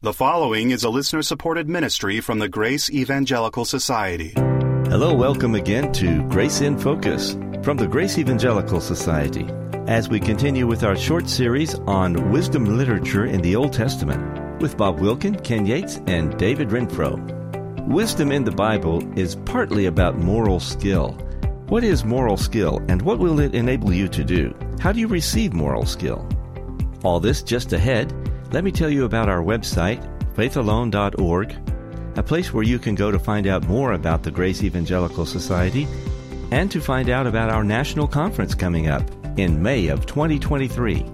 The following is a listener supported ministry from the Grace Evangelical Society. Hello, welcome again to Grace in Focus from the Grace Evangelical Society as we continue with our short series on wisdom literature in the Old Testament with Bob Wilkin, Ken Yates, and David Renfro. Wisdom in the Bible is partly about moral skill. What is moral skill and what will it enable you to do? How do you receive moral skill? All this just ahead. Let me tell you about our website, faithalone.org, a place where you can go to find out more about the Grace Evangelical Society and to find out about our national conference coming up in May of 2023.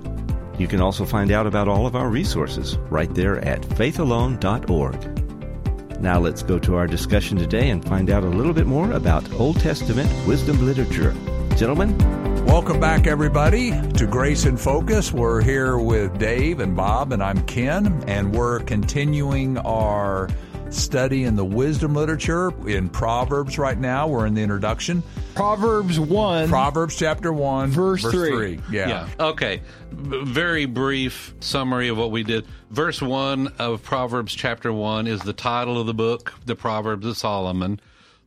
You can also find out about all of our resources right there at faithalone.org. Now let's go to our discussion today and find out a little bit more about Old Testament wisdom literature. Gentlemen, Welcome back, everybody, to Grace in Focus. We're here with Dave and Bob, and I'm Ken, and we're continuing our study in the wisdom literature in Proverbs right now. We're in the introduction. Proverbs 1. Proverbs chapter 1, Verse three. 3. Yeah. Yeah. Okay. B- very brief summary of what we did. Verse 1 of Proverbs chapter 1 is the title of the book, The Proverbs of Solomon.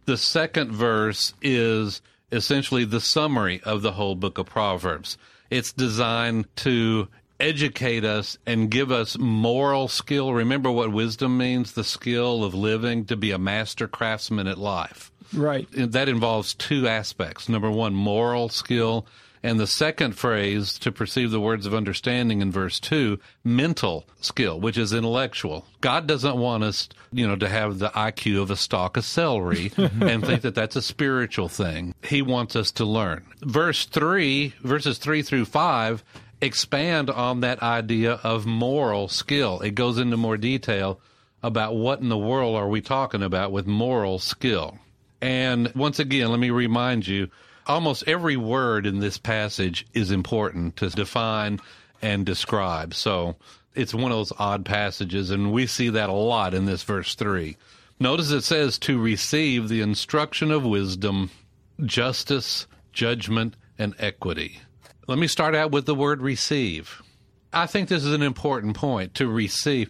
The second verse is essentially the summary of the whole book of Proverbs. It's designed to educate us and give us moral skill. Remember what wisdom means the skill of living, to be a master craftsman at life Right. that involves two aspects. Number one, moral skill. And the second phrase, to perceive the words of understanding in verse two, mental skill, which is intellectual. God doesn't want us, you know, to have the IQ of a stalk of celery and think that that's a spiritual thing. He wants us to learn. Verse three, verses three through five, expand on that idea of moral skill. It goes into more detail about what in the world are we talking about with moral skill. And once again, let me remind you almost every word in this passage is important to define and describe. So it's one of those odd passages, and we see that a lot in this verse 3. Notice it says to receive the instruction of wisdom, justice, judgment, and equity. Let me start out with the word receive. I think this is an important point to receive.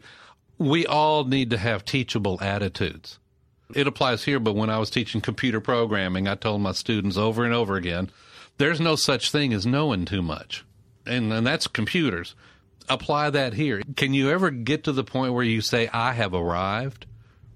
We all need to have teachable attitudes. It applies here, but when I was teaching computer programming, I told my students over and over again there's no such thing as knowing too much. And, and that's computers. Apply that here. Can you ever get to the point where you say, I have arrived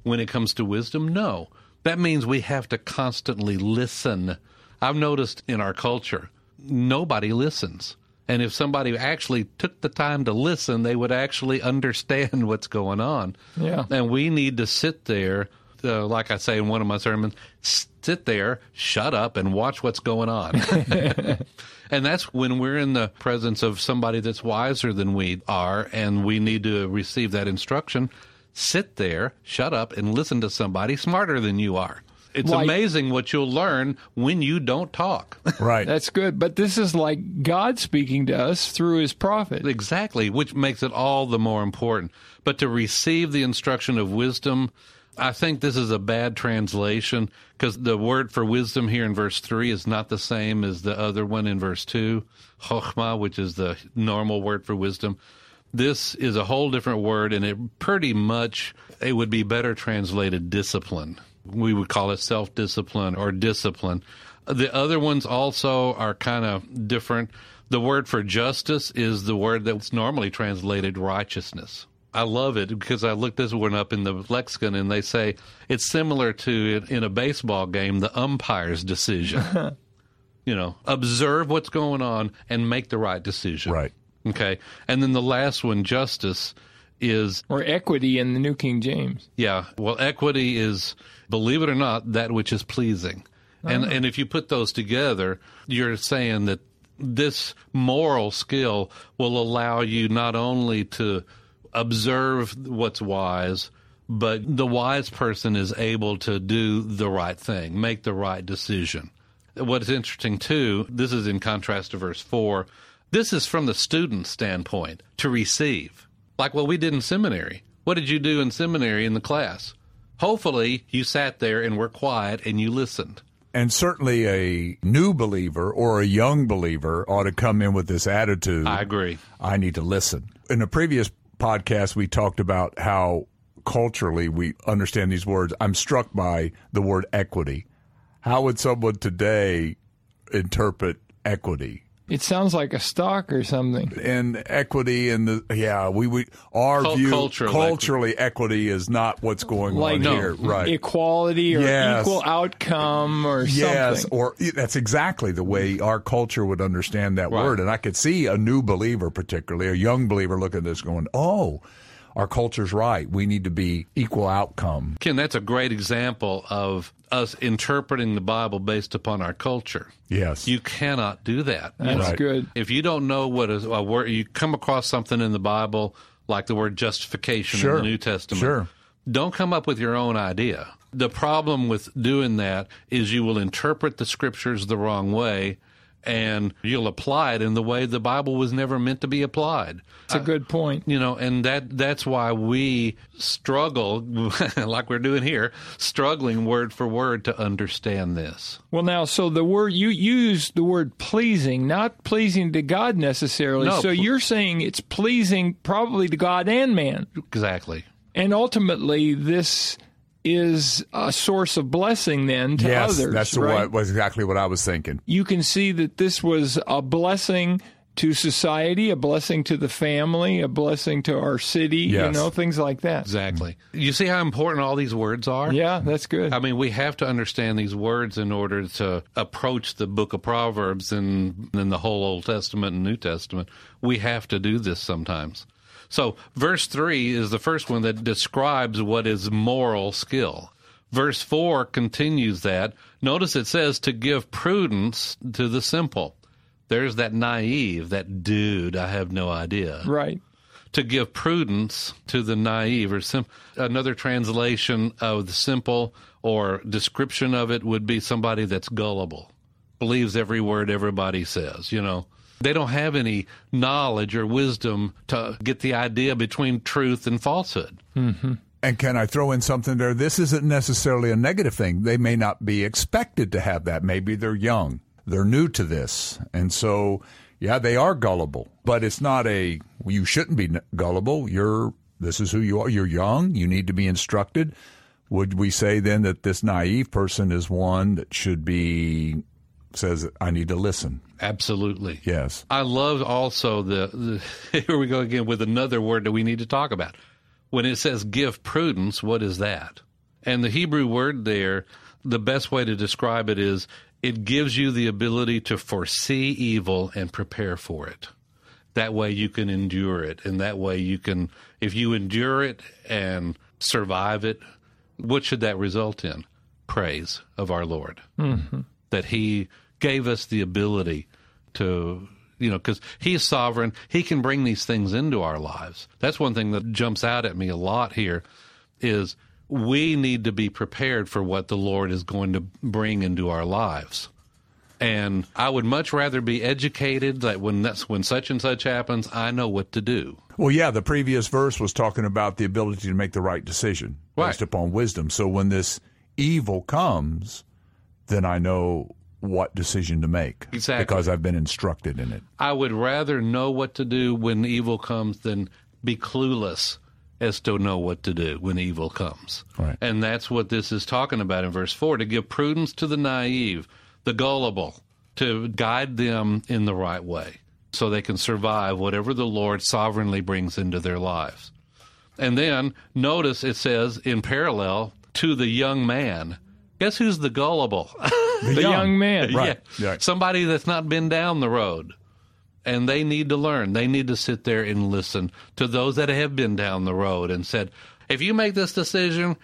when it comes to wisdom? No. That means we have to constantly listen. I've noticed in our culture, nobody listens. And if somebody actually took the time to listen, they would actually understand what's going on. Yeah. And we need to sit there, uh, like I say in one of my sermons, sit there, shut up, and watch what's going on. and that's when we're in the presence of somebody that's wiser than we are, and we need to receive that instruction. Sit there, shut up, and listen to somebody smarter than you are. It's Like- amazing what you'll learn when you don't talk. Right. That's good. But this is like God speaking to us through his prophet. Exactly, which makes it all the more important. But to receive the instruction of wisdom, I think this is a bad translation because the word for wisdom here in verse 3 is not the same as the other one in verse 2, chokhmah, which is the normal word for wisdom. This is a whole different word, and it pretty much it would be better translated discipline. We would call it self discipline or discipline. The other ones also are kind of different. The word for justice is the word that's normally translated righteousness. I love it because I looked this one up in the lexicon and they say it's similar to in a baseball game, the umpire's decision. you know, observe what's going on and make the right decision. Right. Okay. And then the last one, justice, is Or equity in the New King James. yeah. Well, equity is, believe it or not, that which is pleasing. And ah. and if you put those together, you're saying that this moral skill will allow you not only to observe what's wise, but the wise person is able to do the right thing, make the right decision. What's interesting too, this is in contrast to verse 4. This is from the student standpoint to receive. Like what we did in seminary. What did you do in seminary in the class? Hopefully, you sat there and were quiet and you listened. And certainly a new believer or a young believer ought to come in with this attitude. I agree. I need to listen. In a previous podcast we talked about how culturally we understand these words. I'm struck by the word equity. How would someone today interpret equity? It sounds like a stock or something. And equity and the yeah, we we our Cul- view cultural culturally equity. is not what's going Like on no, here, right? equality or Yes. equal outcome or Yes, something. or that's exactly the way our culture would understand that word. And I could see a new believer, particularly a young believer, looking at this going, "Oh, our culture's right. We need to be equal outcome." Ken, that's a great example of us interpreting the Bible based upon our culture. Yes, You cannot do that. That's Right. good. If you don't know what is a word, you come across something in the Bible like the word justification Sure. in the New Testament. Sure. Don't come up with your own idea. The problem with doing that is you will interpret the scriptures the wrong way and you'll apply it in the way the Bible was never meant to be applied. It's a good point. You know, and that that's why we struggle like we're doing here, struggling word for word to understand this. Well, now, so the word you use the word pleasing, not pleasing to God necessarily. No, so pl- you're saying it's pleasing probably to God and man, Exactly. and ultimately this is a source of blessing then to yes, others. that's right? what was exactly what I was thinking. you can see that this was a blessing to society, a blessing to the family, a blessing to our city, you know, things like that. Exactly. You see how important all these words are? Yeah, that's good. I mean, we have to understand these words in order to approach the book of Proverbs and, and the whole Old Testament and New Testament. We have to do this sometimes. So, verse 3 is the first one that describes what is moral skill. Verse 4 continues that. Notice it says to give prudence to the simple. There's that naive, that dude, I have no idea right. to give prudence to the naive or sim- another translation of the simple or description of it would be somebody that's gullible believes every word everybody says you know they don't have any knowledge or wisdom to get the idea between truth and falsehood mm-hmm. And can I throw in something there? This isn't necessarily a negative thing. They may not be expected to have that. Maybe they're young. They're new to this. And so, yeah, they are gullible, but it's not a, you shouldn't be gullible. You're, this is who you are. You're young. You need to be instructed. Would we say then that this naive person is one that should be, says, I need to listen? Absolutely Yes. I love also the, the here we go again with another word that we need to talk about. When it says give prudence, what is that? And the Hebrew word there, the best way to describe it is it gives you the ability to foresee evil and prepare for it. That way you can endure it. And that way you can, if you endure it and survive it, what should that result in? Praise of our Lord. Mm-hmm. That He gave us the ability to, you know, because He's sovereign. He can bring these things into our lives. That's one thing that jumps out at me a lot here is we need to be prepared for what the Lord is going to bring into our lives. And I would much rather be educated that when that's when such and such happens, I know what to do. Well, yeah, the previous verse was talking about the ability to make the right decision based upon wisdom. So when this evil comes, then I know what decision to make Exactly. because I've been instructed in it. I would rather know what to do when evil comes than be clueless as to know what to do when evil comes. Right. And that's what this is talking about in verse 4 to give prudence to the naive, the gullible, to guide them in the right way so they can survive whatever the Lord sovereignly brings into their lives. And then notice it says in parallel to the young man. Guess who's the gullible? The young, man. Right. Yeah. Right. Somebody that's not been down the road. And they need to learn. They need to sit there and listen to those that have been down the road and said, if you make this decision,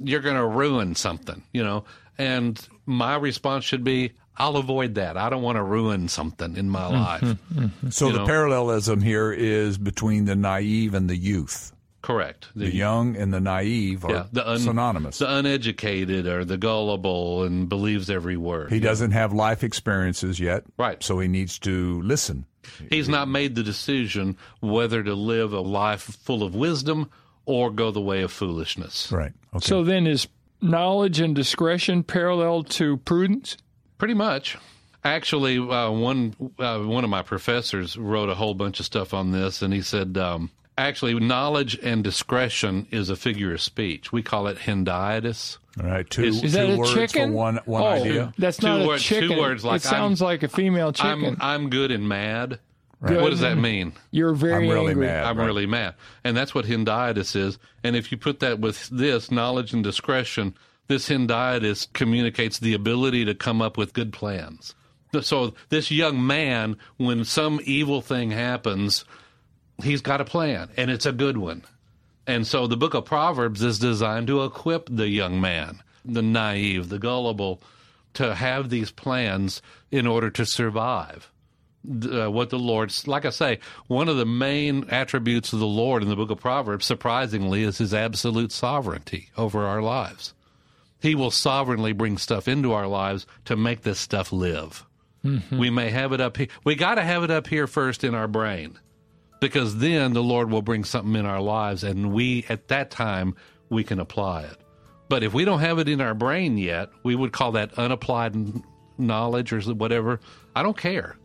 you're going to ruin something, you know? And my response should be, I'll avoid that. I don't want to ruin something in my mm-hmm. life. Mm-hmm. So You the know. parallelism here is between the naive and the youth. Correct. The young and the naive are yeah, the un- synonymous. The uneducated or the gullible and believes every word. he doesn't have life experiences yet. Right. So he needs to listen. He's not made the decision whether to live a life full of wisdom or go the way of foolishness. Right. Okay. So then is knowledge and discretion parallel to prudence? Pretty much. Actually, uh, one uh, one of my professors wrote a whole bunch of stuff on this, and he said um, Actually, knowledge and discretion is a figure of speech. We call it hendiadys. All right, two, Is- Is two that a words chicken? for one one oh, idea. That's Two not a words- two chicken. words like it sounds like a female chicken. I'm I'm good and mad. Good What does that mean? You're very I'm really angry. mad. I'm right. really mad. And that's what hendiadys is. And if you put that with this knowledge and discretion, this hendiadys communicates the ability to come up with good plans. So this young man, when some evil thing happens, he's got a plan, and it's a good one. And so the book of Proverbs is designed to equip the young man, the naive, the gullible, to have these plans in order to survive uh, what the Lord's like I say, one of the main attributes of the Lord in the book of Proverbs, surprisingly, is his absolute sovereignty over our lives. He will sovereignly bring stuff into our lives to make this stuff live. We may have it up here. We got to have it up here first in our brain because then the Lord will bring something in our lives and we, at that time, we can apply it. But if we don't have it in our brain yet, we would call that unapplied knowledge or whatever. I don't care.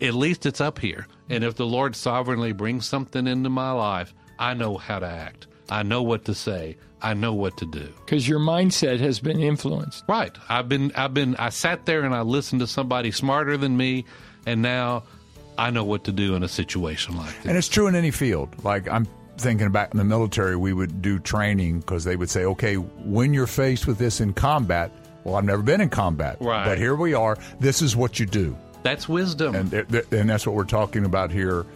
At least it's up here. And if the Lord sovereignly brings something into my life, I know how to act. I know what to say. I know what to do. Because your mindset has been influenced. Right. I've been I've been I sat there and I listened to somebody smarter than me and now I know what to do in a situation like this. And it's true in any field. Like I'm thinking back in the military, we would do training because they would say, okay, when you're faced with this in combat, well, I've never been in combat, Right. but here we are. This is what you do, That's wisdom. and and that's what we're talking about here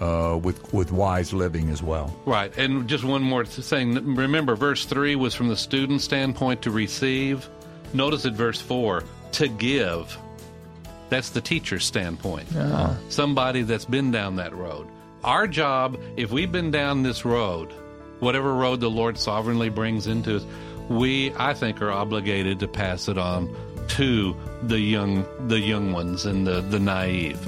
uh, with with wise living as well. Right. And just one more thing. Remember, verse 3 was from the student standpoint to receive. Notice at verse 4, to give. That's the teacher's standpoint. Uh-huh. Somebody that's been down that road. Our job, if we've been down this road, whatever road the Lord sovereignly brings into us, we, I think, are obligated to pass it on to the young, the young ones and the, the naive.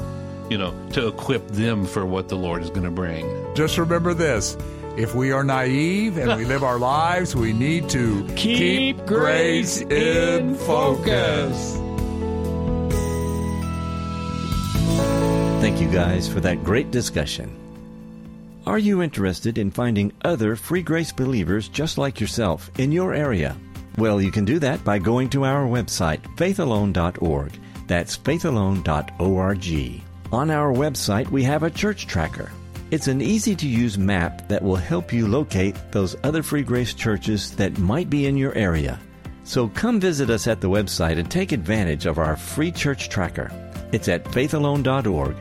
You know, to equip them for what the Lord is going to bring. Just remember this. If we are naive and we live our lives, we need to Keep grace in focus. Thank you guys for that great discussion. Are you interested in finding other free grace believers just like yourself in your area? Well, you can do that by going to our website, faithalone.org. That's faithalone.org. On our website, we have a church tracker. It's an easy to use map that will help you locate those other free grace churches that might be in your area. So come visit us at the website and take advantage of our free church tracker. It's at faithalone.org.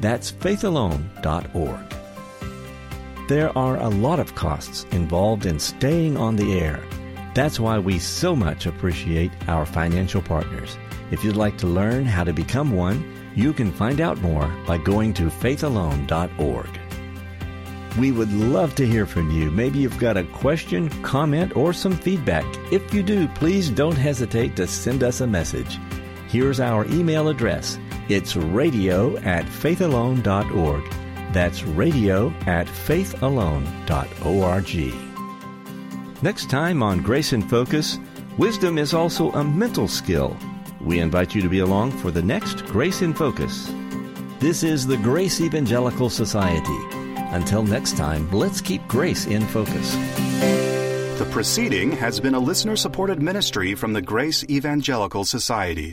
That's faithalone.org. There are a lot of costs involved in staying on the air. That's why we so much appreciate our financial partners. If you'd like to learn how to become one, you can find out more by going to faithalone.org. We would love to hear from you. Maybe you've got a question, comment, or some feedback. If you do, please don't hesitate to send us a message. Here's our email address. It's radio at faithalone.org. That's radio at faithalone.org. Next time on Grace in Focus, wisdom is also a mental skill. We invite you to be along for the next Grace in Focus. This is the Grace Evangelical Society. Until next time, let's keep grace in focus. The proceeding has been a listener supported ministry from the Grace Evangelical Society.